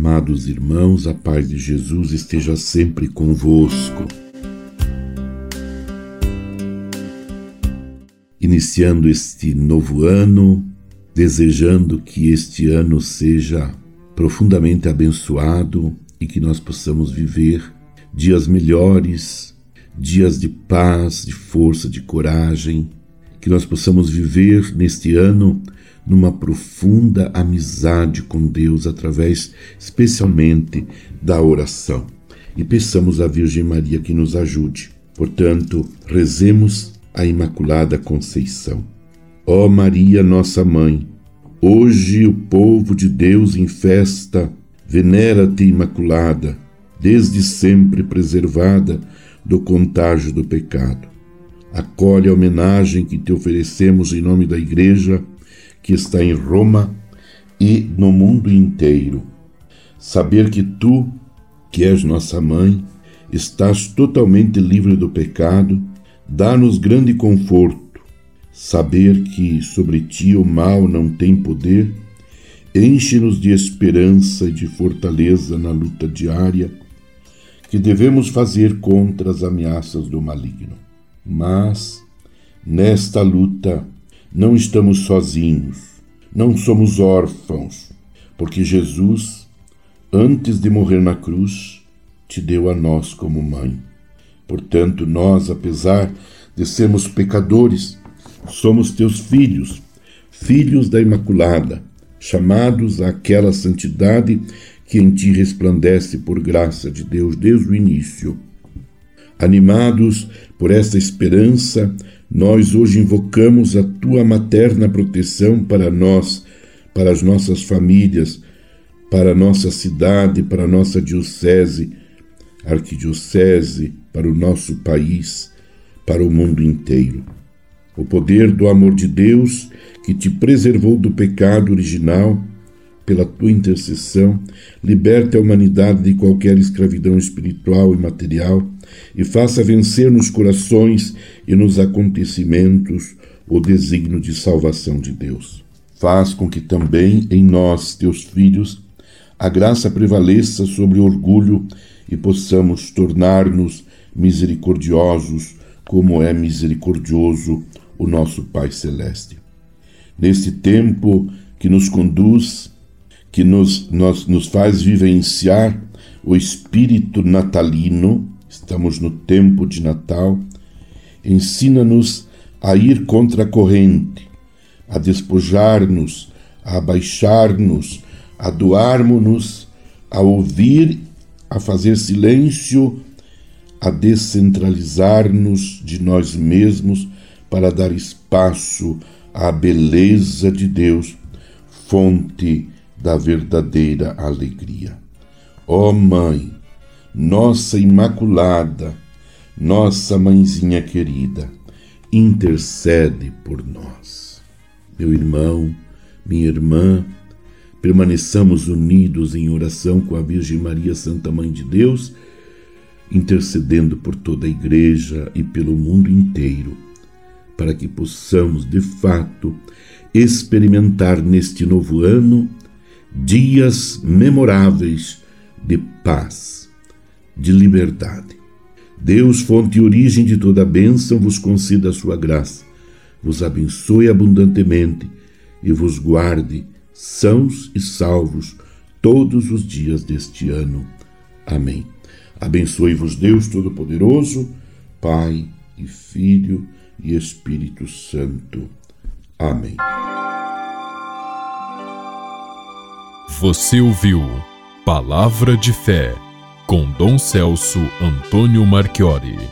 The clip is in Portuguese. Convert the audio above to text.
Amados irmãos, a paz de Jesus esteja sempre convosco. Iniciando este novo ano, desejando que este ano seja profundamente abençoado e que nós possamos viver dias melhores, dias de paz, de força, de coragem, que nós possamos viver neste ano numa profunda amizade com Deus através especialmente da oração. E peçamos à Virgem Maria que nos ajude. Portanto, rezemos a Imaculada Conceição. Ó Maria, nossa mãe, hoje o povo de Deus em festa venera-te Imaculada, desde sempre preservada do contágio do pecado. Acolhe a homenagem que te oferecemos em nome da Igreja que está em Roma e no mundo inteiro. Saber que tu, que és nossa mãe, estás totalmente livre do pecado, dá-nos grande conforto. Saber que sobre ti o mal não tem poder, enche-nos de esperança e de fortaleza na luta diária que devemos fazer contra as ameaças do maligno. Mas, nesta luta, não estamos sozinhos, não somos órfãos, porque Jesus, antes de morrer na cruz, te deu a nós como mãe. Portanto, nós, apesar de sermos pecadores, somos teus filhos, filhos da Imaculada, chamados àquela santidade que em ti resplandece por graça de Deus desde o início. Animados por esta esperança, nós hoje invocamos a tua materna proteção para nós, para as nossas famílias, para a nossa cidade, para a nossa diocese, arquidiocese, para o nosso país, para o mundo inteiro. O poder do amor de Deus que te preservou do pecado original, pela tua intercessão, liberte a humanidade de qualquer escravidão espiritual e material e faça vencer nos corações e nos acontecimentos o desígnio de salvação de Deus. Faz com que também em nós, teus filhos, a graça prevaleça sobre o orgulho e possamos tornar-nos misericordiosos, como é misericordioso o nosso Pai Celeste. Neste tempo que nos conduz, que nos, nos, nos faz vivenciar o espírito natalino, estamos no tempo de Natal, ensina-nos a ir contra a corrente, a despojar-nos, a abaixar-nos, a doarmos-nos, a ouvir, a fazer silêncio, a descentralizar-nos de nós mesmos para dar espaço à beleza de Deus, fonte da verdadeira alegria. Ó oh Mãe, nossa Imaculada, nossa Mãezinha querida, intercede por nós. Meu irmão, minha irmã, permaneçamos unidos em oração com a Virgem Maria, Santa Mãe de Deus, intercedendo por toda a Igreja e pelo mundo inteiro, para que possamos, de fato, experimentar neste novo ano dias memoráveis de paz, de liberdade. Deus, fonte e origem de toda bênção, vos conceda a sua graça, vos abençoe abundantemente e vos guarde sãos e salvos todos os dias deste ano. Amém. Abençoe-vos Deus Todo-Poderoso, Pai e Filho e Espírito Santo. Amém. Você ouviu Palavra de Fé com Dom Celso Antônio Marchiori.